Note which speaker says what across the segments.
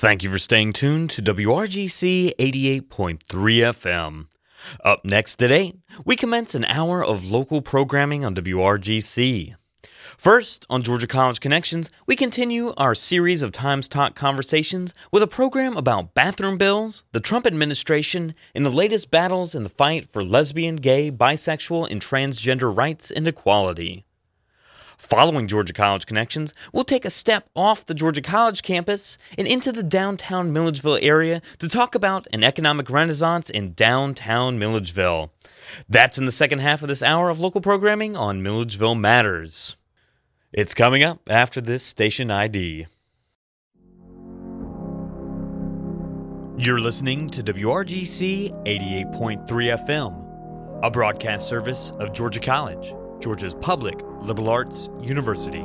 Speaker 1: Thank you for staying tuned to WRGC 88.3 FM. Up next today, we commence an hour of local programming on WRGC. First, on Georgia College Connections, we continue our series of Times Talk conversations with a program about bathroom bills, the Trump administration, and the latest battles in the fight for lesbian, gay, bisexual, and transgender rights and equality. Following Georgia College Connections, we'll take a step off the Georgia College campus and into the downtown Milledgeville area to talk about an economic renaissance in downtown Milledgeville. That's in the second half of this hour of local programming on Milledgeville Matters. It's coming up after this station ID. You're listening to WRGC 88.3 FM, a broadcast service of Georgia College, Georgia's public liberal arts university.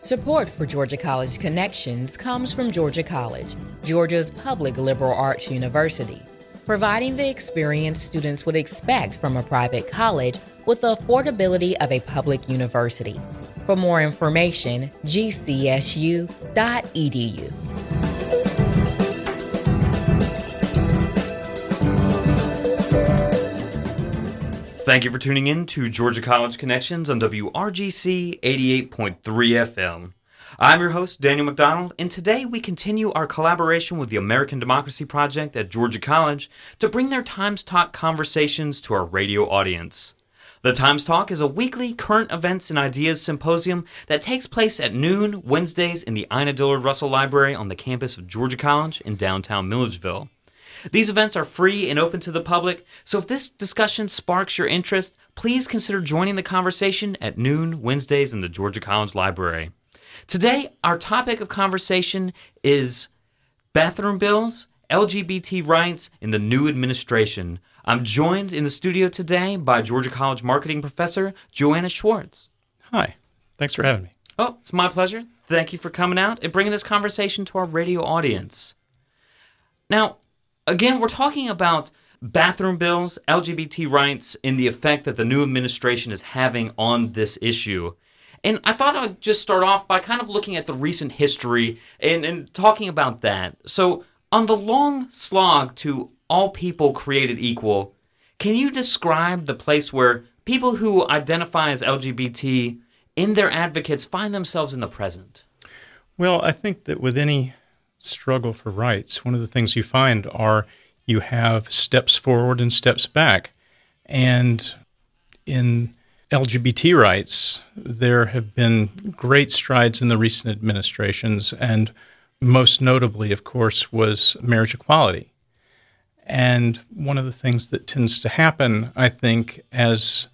Speaker 2: Support for Georgia College Connections comes from Georgia College, Georgia's public liberal arts university, providing the experience students would expect from a private college with the affordability of a public university. For more information, gcsu.edu.
Speaker 1: Thank you for tuning in to Georgia College Connections on WRGC 88.3 FM. I'm your host, Daniel McDonald, and today we continue our collaboration with the American Democracy Project at Georgia College to bring their Times Talk conversations to our radio audience. The Times Talk is a weekly current events and ideas symposium that takes place at noon Wednesdays in the Ina Dillard Russell Library on the campus of Georgia College in downtown Milledgeville. These events are free and open to the public, so if this discussion sparks your interest, please consider joining the conversation at noon Wednesdays in the Georgia College Library. Today, our topic of conversation is bathroom bills, LGBT rights, and the new administration. I'm joined in the studio today by Georgia College marketing professor Joanna Schwartz.
Speaker 3: Hi, thanks for having me.
Speaker 1: Oh, it's my pleasure. Thank you for coming out and bringing this conversation to our radio audience. Now, again, we're talking about bathroom bills, LGBT rights, and the effect that the new administration is having on this issue. And I thought I'd just start off by kind of looking at the recent history and, and talking about that. So, on the long slog to all people created equal, can you describe the place where people who identify as LGBT in their advocates find themselves in the present?
Speaker 3: Well, I think that with any struggle for rights, one of the things you find are you have steps forward and steps back. And in LGBT rights, there have been great strides in the recent administrations, and most notably, of course, was marriage equality. And one of the things that tends to happen, I think, as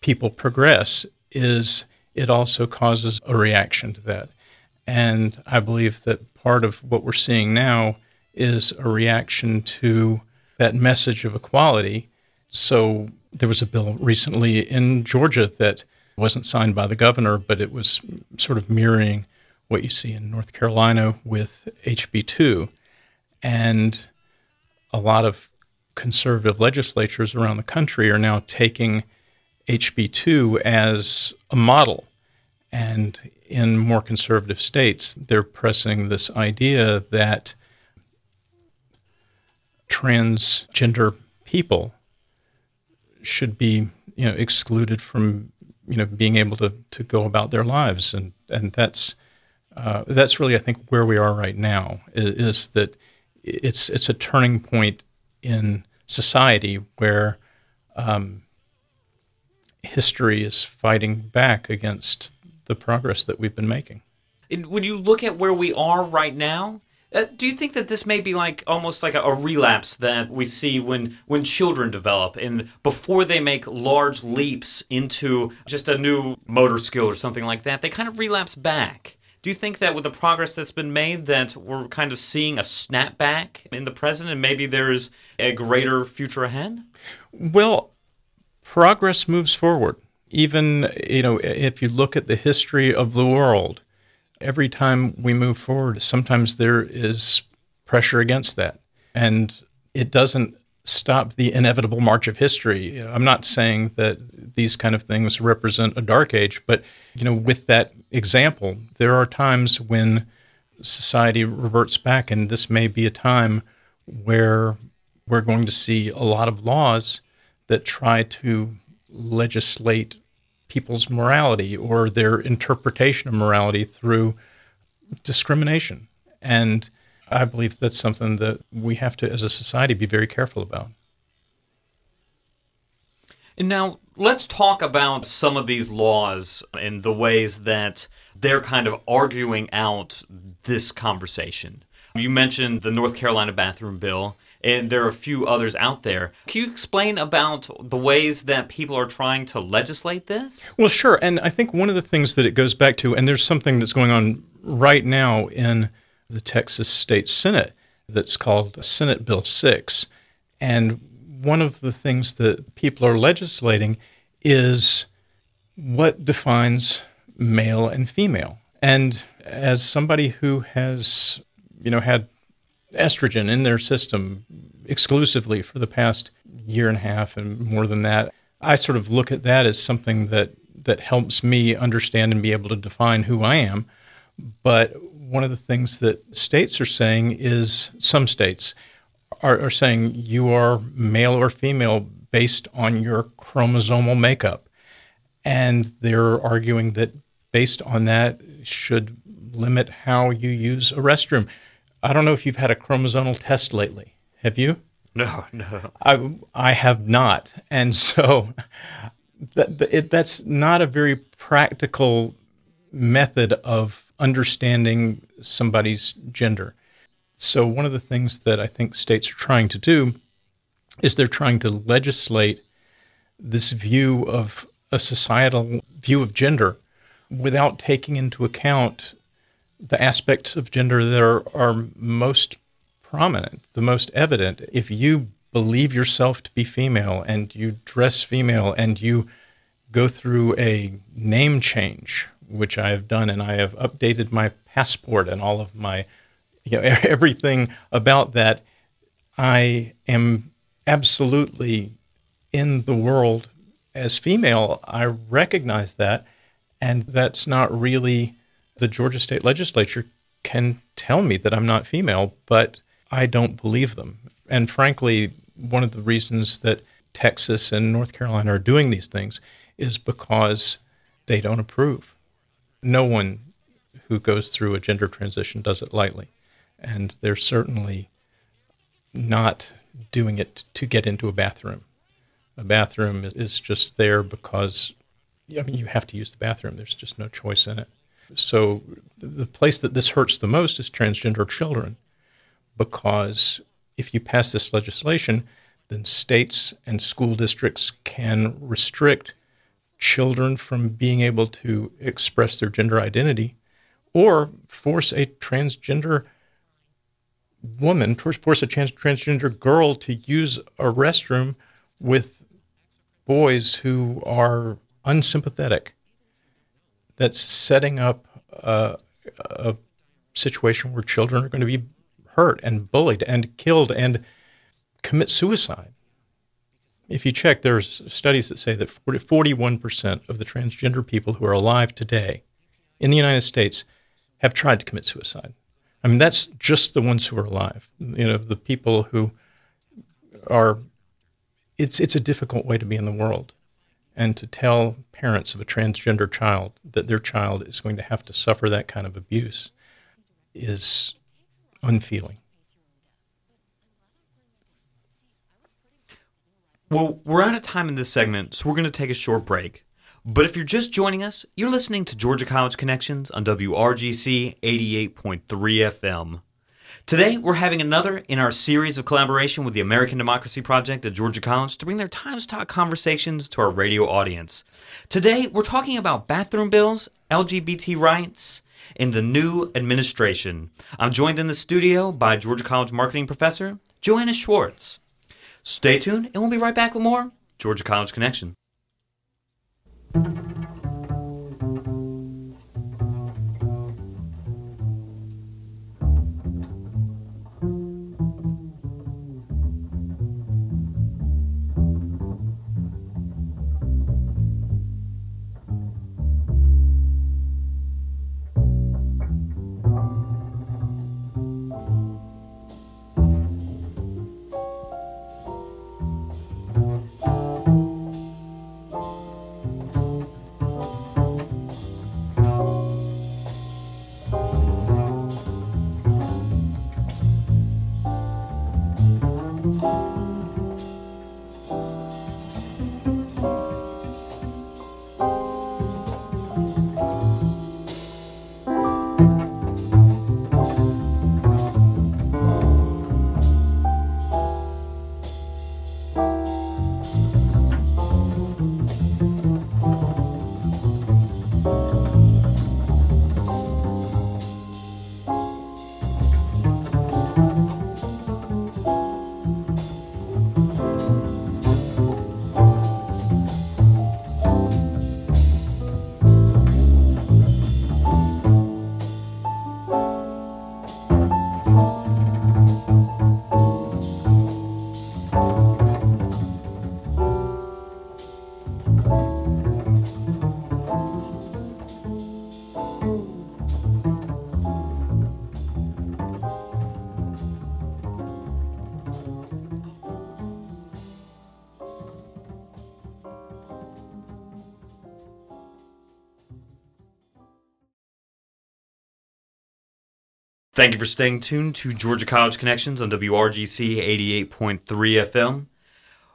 Speaker 3: people progress is it also causes a reaction to that. And I believe that part of what we're seeing now is a reaction to that message of equality. So there was a bill recently in Georgia that wasn't signed by the governor, but it was sort of mirroring what you see in North Carolina with HB2. And a lot of conservative legislatures around the country are now taking HB2 as a model. And in more conservative states, they're pressing this idea that transgender people should be you know excluded from you know being able to, to go about their lives and and that's uh, that's really I think where we are right now is, is, that it's it's a turning point in society where um, history is fighting back against the progress that we've been making.
Speaker 1: And when you look at where we are right now, uh, do you think that this may be like almost like a, a, relapse that we see when when children develop and before they make large leaps into just a new motor skill or something like that, they kind of relapse back? Do you think that with the progress that's been made that we're kind of seeing a snapback in the present and maybe there's a greater future ahead?
Speaker 3: Well, progress moves forward. Even, you know, if you look at the history of the world, every time we move forward, sometimes there is pressure against that. And it doesn't stop the inevitable march of history. I'm not saying that these kind of things represent a dark age, but you know, with that example, there are times when society reverts back, and this may be a time where we're going to see a lot of laws that try to legislate people's morality or their interpretation of morality through discrimination. And I believe that's something that we have to, as a society, be very careful about.
Speaker 1: And now let's talk about some of these laws and the ways that they're kind of arguing out this conversation. You mentioned the North Carolina bathroom bill and there are a few others out there. Can you explain about the ways that people are trying to legislate this?
Speaker 3: Well, sure. And I think one of the things that it goes back to, and there's something that's going on right now in the Texas State Senate that's called Senate Bill 6. And one of the things that people are legislating is what defines male and female. And as somebody who has, you know, had estrogen in their system exclusively for the past year and a half and more than that. I sort of look at that as something that that helps me understand and be able to define who I am. But one of the things that states are saying is some states are, are saying you are male or female based on your chromosomal makeup. And they're arguing that based on that should limit how you use a restroom. I don't know if you've had a chromosomal test lately. Have you?
Speaker 1: No, no.
Speaker 3: I I have not, and so that it, that's not a very practical method of understanding somebody's gender. So one of the things that I think states are trying to do is they're trying to legislate this view of a societal view of gender without taking into account the aspects of gender that are, are most prominent, the most evident. If you believe yourself to be female and you dress female and you go through a name change, which I have done, and I have updated my passport and all of my, you know, everything about that, I am absolutely in the world as female. I recognize that, and that's not really the Georgia State Legislature can tell me that I'm not female, but I don't believe them. And frankly, one of the reasons that Texas and North Carolina are doing these things is because they don't approve. No one who goes through a gender transition does it lightly. And they're certainly not doing it to get into a bathroom. A bathroom is just there because I mean, you have to use the bathroom. There's just no choice in it. So the place that this hurts the most is transgender children, because if you pass this legislation, then states and school districts can restrict children from being able to express their gender identity or force a transgender woman, force a trans- transgender girl to use a restroom with boys who are unsympathetic that's setting up a, a situation where children are going to be hurt and bullied and killed and commit suicide. If you check, there's studies that say that 40, 41% of the transgender people who are alive today in the United States have tried to commit suicide. I mean, that's just the ones who are alive. You know, the people who are. It's it's a difficult way to be in the world, and to tell parents of a transgender child that their child is going to have to suffer that kind of abuse is unfeeling.
Speaker 1: Well, we're out of time in this segment, so we're going to take a short break. But if you're just joining us, you're listening to Georgia College Connections on WRGC 88.3 FM. Today, we're having another in our series of collaboration with the American Democracy Project at Georgia College to bring their Times Talk conversations to our radio audience. Today, we're talking about bathroom bills, LGBT rights, and the new administration. I'm joined in the studio by Georgia College marketing professor Joanna Schwartz. Stay tuned, and we'll be right back with more Georgia College Connection. Thank you for staying tuned to Georgia College Connections on WRGC 88.3 FM.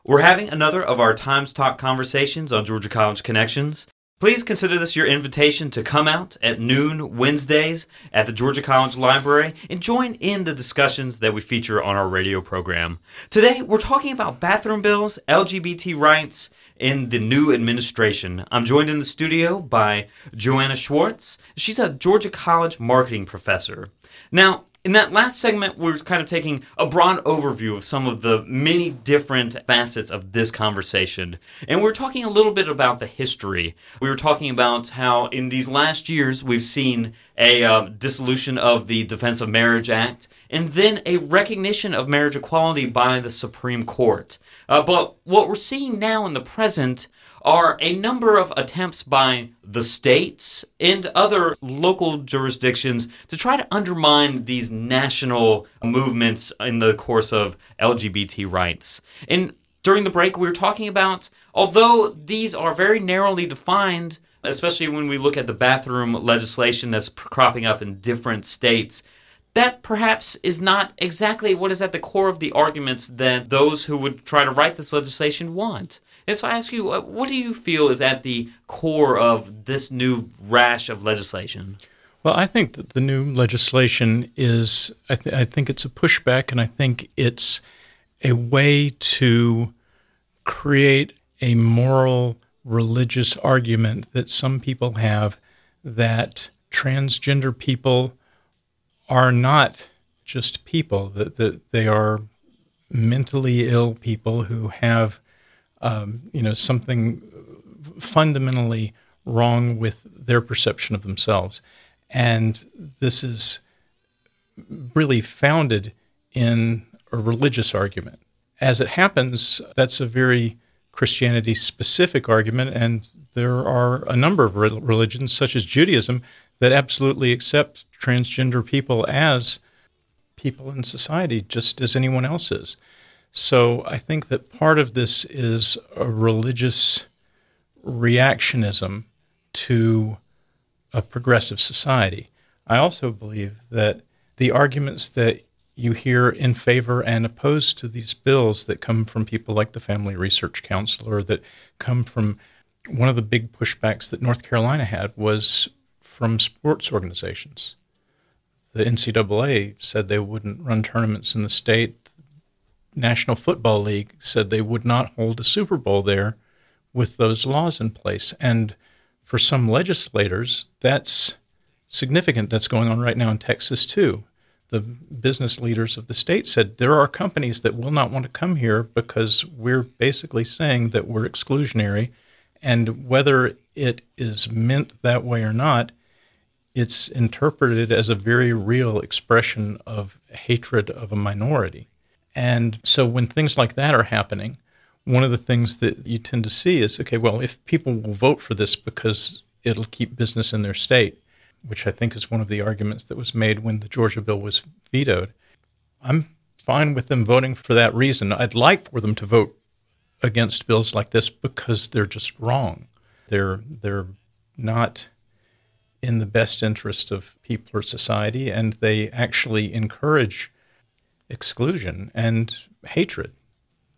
Speaker 1: We're having another of our Times Talk conversations on Georgia College Connections. Please consider this your invitation to come out at noon Wednesdays at the Georgia College Library and join in the discussions that we feature on our radio program. Today, we're talking about bathroom bills, LGBT rights, in the new administration. I'm joined in the studio by Joanna Schwartz. She's a Georgia College marketing professor. Now, in that last segment, we're kind of taking a broad overview of some of the many different facets of this conversation. And we're talking a little bit about the history. We were talking about how in these last years we've seen a uh, dissolution of the Defense of Marriage Act and then a recognition of marriage equality by the Supreme Court. Uh, but what we're seeing now in the present are a number of attempts by the states and other local jurisdictions to try to undermine these national movements in the course of LGBT rights. And during the break, we were talking about although these are very narrowly defined, especially when we look at the bathroom legislation that's cropping up in different states, that perhaps is not exactly what is at the core of the arguments that those who would try to write this legislation want. And so I ask you, uh, what do you feel is at the core of this new rash of legislation?
Speaker 3: Well, I think that the new legislation is, I, th- I think it's a pushback, and I think it's a way to create a moral religious argument that some people have that transgender people are not just people, that, that they are mentally ill people who have um, you know, something fundamentally wrong with their perception of themselves. And this is really founded in a religious argument. As it happens, that's a very Christianity specific argument, and there are a number of religions, such as Judaism, that absolutely accept transgender people as people in society, just as anyone else is. So I think that part of this is a religious reactionism to a progressive society. I also believe that the arguments that you hear in favor and opposed to these bills that come from people like the Family Research Council or that come from one of the big pushbacks that North Carolina had was from sports organizations. The NCAA said they wouldn't run tournaments in the state. The National Football League said they would not hold a Super Bowl there with those laws in place. And for some legislators, that's significant. That's going on right now in Texas, too. The business leaders of the state said there are companies that will not want to come here because we're basically saying that we're exclusionary. And whether it is meant that way or not, it's interpreted as a very real expression of hatred of a minority. And so when things like that are happening, one of the things that you tend to see is okay, well, if people will vote for this because it'll keep business in their state, which I think is one of the arguments that was made when the Georgia bill was vetoed, I'm fine with them voting for that reason. I'd like for them to vote against bills like this because they're just wrong. They're they're not in the best interest of people or society, and they actually encourage exclusion and hatred.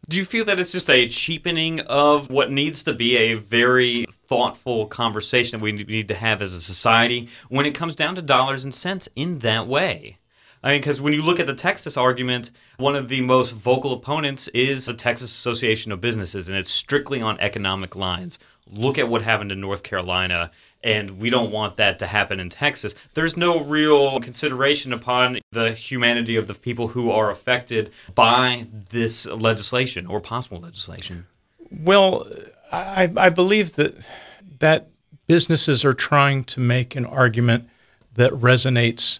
Speaker 1: Do you feel that it's just a cheapening of what needs to be a very thoughtful conversation that we need to have as a society when it comes down to dollars and cents in that way? I mean, because when you look at the Texas argument, one of the most vocal opponents is the Texas Association of Businesses, and it's strictly on economic lines. Look at what happened in North Carolina and we don't want that to happen in Texas. There's no real consideration upon the humanity of the people who are affected by this legislation or possible legislation.
Speaker 3: Well, I, I believe that that businesses are trying to make an argument that resonates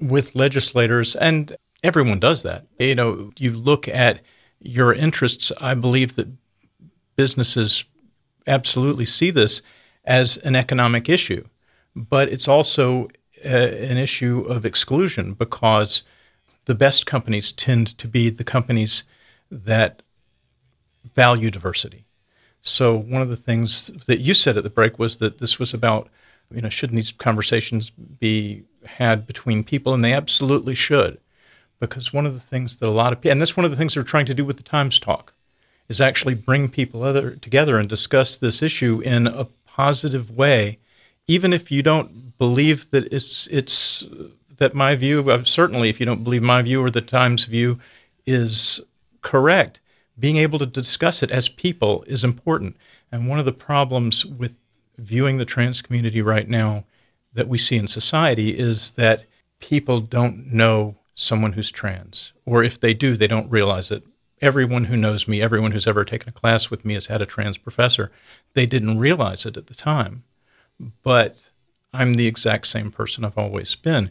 Speaker 3: with legislators, and everyone does that. You know, you look at your interests. I believe that businesses absolutely see this as an economic issue, but it's also uh, an issue of exclusion because the best companies tend to be the companies that value diversity. So, one of the things that you said at the break was that this was about You know, shouldn't these conversations be had between people? And they absolutely should, because one of the things that a lot of people, and that's one of the things they're trying to do with the Times Talk, is actually bring people other, together and discuss this issue in a positive way, even if you don't believe that it's it's that my view, certainly if you don't believe my view or the Times view is correct, being able to discuss it as people is important. And one of the problems with viewing the trans community right now that we see in society is that people don't know someone who's trans, or if they do, they don't realize it. Everyone who knows me, everyone who's ever taken a class with me has had a trans professor. They didn't realize it at the time, but I'm the exact same person I've always been.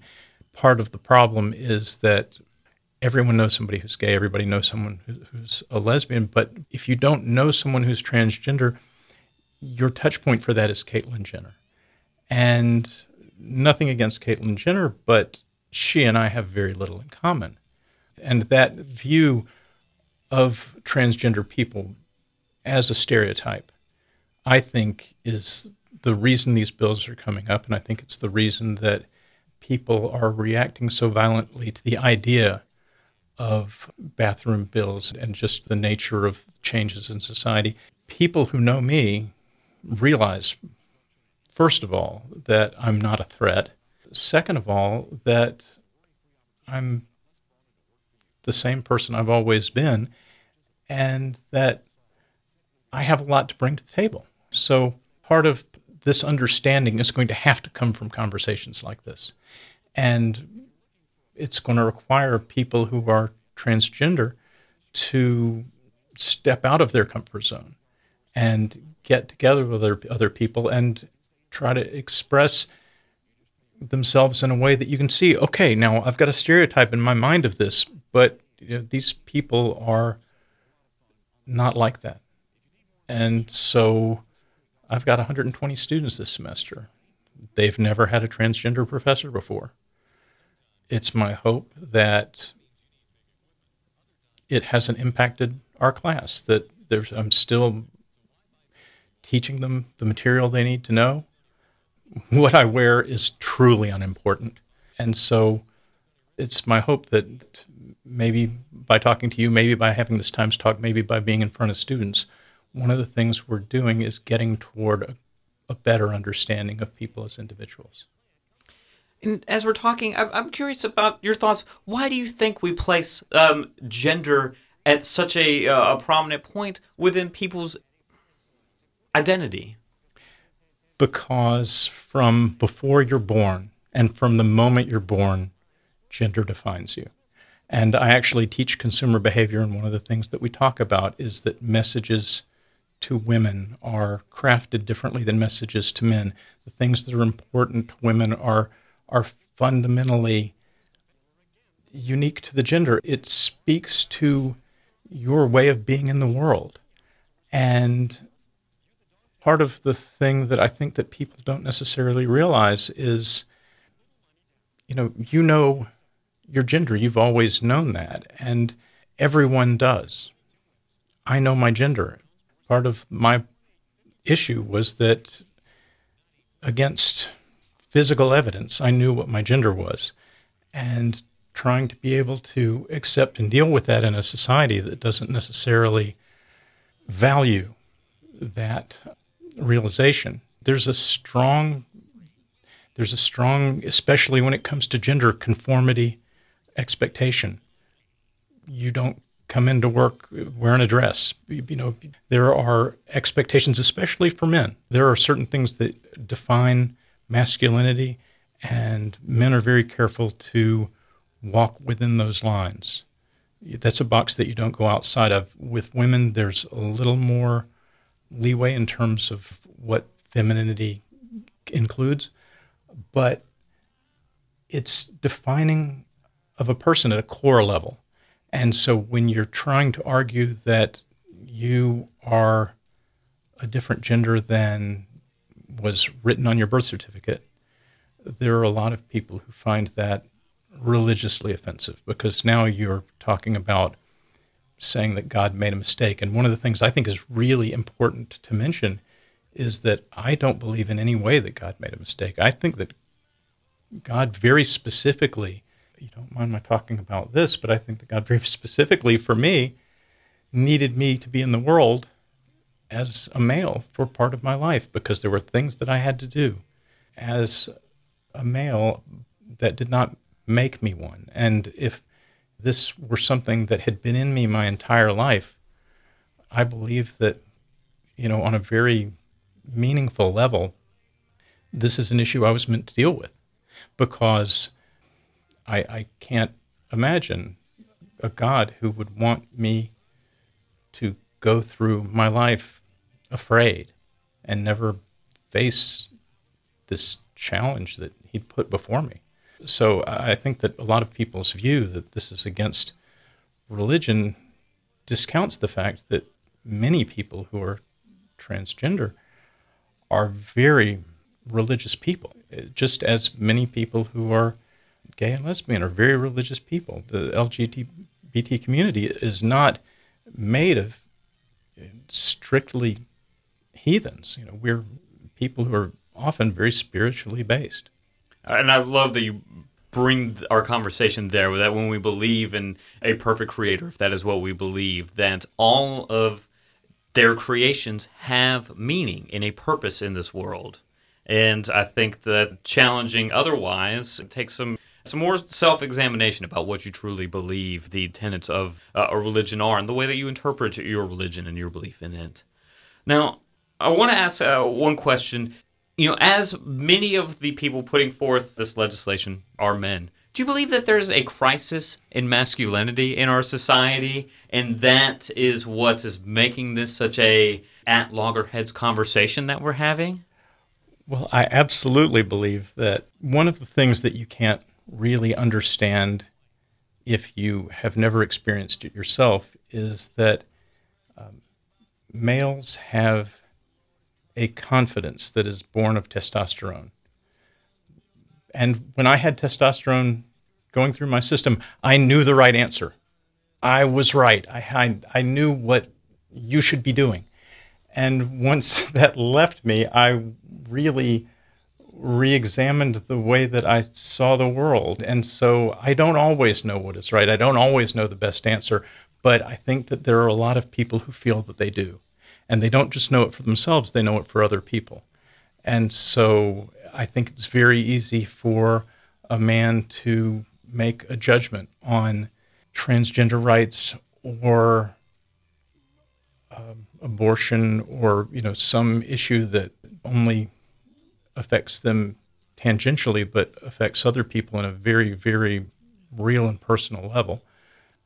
Speaker 3: Part of the problem is that everyone knows somebody who's gay, everybody knows someone who's a lesbian, but if you don't know someone who's transgender, your touch point for that is Caitlyn Jenner. And nothing against Caitlyn Jenner, but she and I have very little in common. And that view of transgender people as a stereotype, I think, is the reason these bills are coming up. And I think it's the reason that people are reacting so violently to the idea of bathroom bills and just the nature of changes in society. People who know me realize, first of all, that I'm not a threat. Second of all, that I'm the same person I've always been, and that I have a lot to bring to the table. So part of this understanding is going to have to come from conversations like this. And it's going to require people who are transgender to step out of their comfort zone and get together with other, other people and try to express themselves in a way that you can see okay now i've got a stereotype in my mind of this but you know, these people are not like that and so i've got 120 students this semester they've never had a transgender professor before it's my hope that it hasn't impacted our class that there's i'm still teaching them the material they need to know. What I wear is truly unimportant. And so it's my hope that maybe by talking to you, maybe by having this Times talk, maybe by being in front of students, one of the things we're doing is getting toward a, a better understanding of people as individuals.
Speaker 1: And as we're talking, I'm curious about your thoughts. Why do you think we place um, gender at such a, uh, a prominent point within people's identity?
Speaker 3: Because from before you're born and from the moment you're born, gender defines you. And I actually teach consumer behavior, and one of the things that we talk about is that messages to women are crafted differently than messages to men. The things that are important to women are are fundamentally unique to the gender. It speaks to your way of being in the world. And part of the thing that I think that people don't necessarily realize is, you know, you know your gender. You've always known that, and everyone does. I know my gender. Part of my issue was that against physical evidence, I knew what my gender was. And trying to be able to accept and deal with that in a society that doesn't necessarily value that realization. There's a strong, there's a strong, especially when it comes to gender conformity expectation. You don't come into work wearing a dress. You know, there are expectations, especially for men. There are certain things that define masculinity, and men are very careful to walk within those lines. That's a box that you don't go outside of. With women, there's a little more leeway in terms of what femininity includes, but it's defining of a person at a core level. And so when you're trying to argue that you are a different gender than was written on your birth certificate, there are a lot of people who find that religiously offensive because now you're talking about saying that God made a mistake. And one of the things I think is really important to mention is that I don't believe in any way that God made a mistake. I think that God very specifically, you don't mind my talking about this, but I think that God very specifically for me needed me to be in the world as a male for part of my life because there were things that I had to do as a male that did not make me one. And if this were something that had been in me my entire life, I believe that, you know, on a very meaningful level, this is an issue I was meant to deal with because I, I can't imagine a God who would want me to go through my life afraid and never face this challenge that he'd put before me. So I think that a lot of people's view that this is against religion discounts the fact that many people who are transgender are very religious people, just as many people who are gay and lesbian are very religious people. The LGBT community is not made of strictly heathens. You know, we're people who are often very spiritually based.
Speaker 1: Uh, and I love that you bring our conversation there that when we believe in a perfect creator, if that is what we believe, that all of their creations have meaning and a purpose in this world. And I think that challenging otherwise takes some some more self-examination about what you truly believe the tenets of uh, a religion are and the way that you interpret your religion and your belief in it. Now, I want to ask uh, one question. You know, as many of the people putting forth this legislation are men, do you believe that there's a crisis in masculinity in our society, and that is what is making this such a at loggerheads conversation that we're having?
Speaker 3: Well, I absolutely believe that one of the things that you can't really understand if you have never experienced it yourself is that um, males have a confidence that is born of testosterone. And when I had testosterone going through my system, I knew the right answer. I was right. I, I, I knew what you should be doing. And once that left me, I really re examined the way that I saw the world. And so I don't always know what is right. I don't always know the best answer, but I think that there are a lot of people who feel that they do. And they don't just know it for themselves, they know it for other people. And so I think it's very easy for a man to make a judgment on transgender rights or um, abortion or you know some issue that only affects them tangentially but affects other people in a very very real and personal level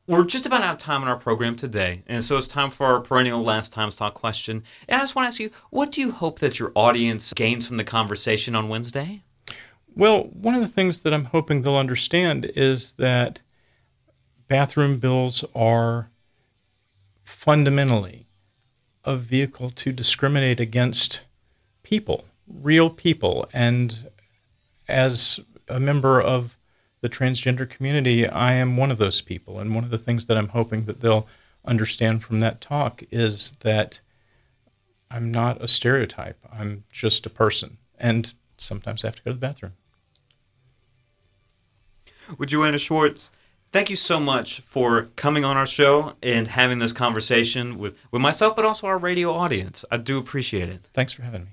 Speaker 1: we're just about out of time in our program today, and so it's time for our perennial last times talk question. And I just want to ask you, what do you hope that your audience gains from the conversation on Wednesday?
Speaker 3: Well, one of the things that I'm hoping they'll understand is that bathroom bills are fundamentally a vehicle to discriminate against people, real people. And as a member of the transgender community, I am one of those people. And one of the things that I'm hoping that they'll understand from that talk is that I'm not a stereotype. I'm just a person. And sometimes I have to go to the bathroom.
Speaker 1: Well, Joanna Schwartz, thank you so much for coming on our show and having this conversation with, with myself, but also our radio audience. I do appreciate it.
Speaker 3: Thanks for having me.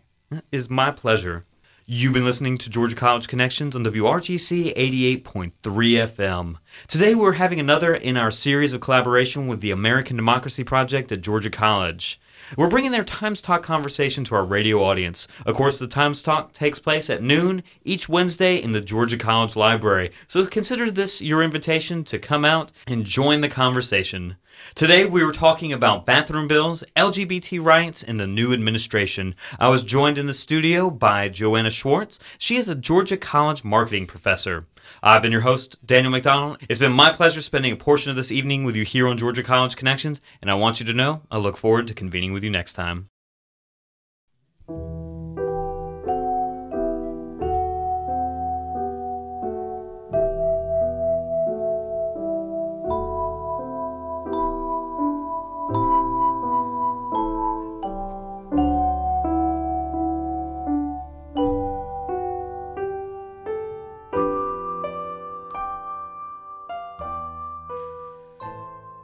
Speaker 1: Is my pleasure. You've been listening to Georgia College Connections on WRGC 88.3 FM. Today we're having another in our series of collaboration with the American Democracy Project at Georgia College. We're bringing their Times Talk conversation to our radio audience. Of course, the Times Talk takes place at noon each Wednesday in the Georgia College Library, so consider this your invitation to come out and join the conversation. Today we were talking about bathroom bills, LGBT rights, and the new administration. I was joined in the studio by Joanna Schwartz. She is a Georgia College marketing professor. I've been your host, Daniel McDonald. It's been my pleasure spending a portion of this evening with you here on Georgia College Connections, and I want you to know I look forward to convening with you next time.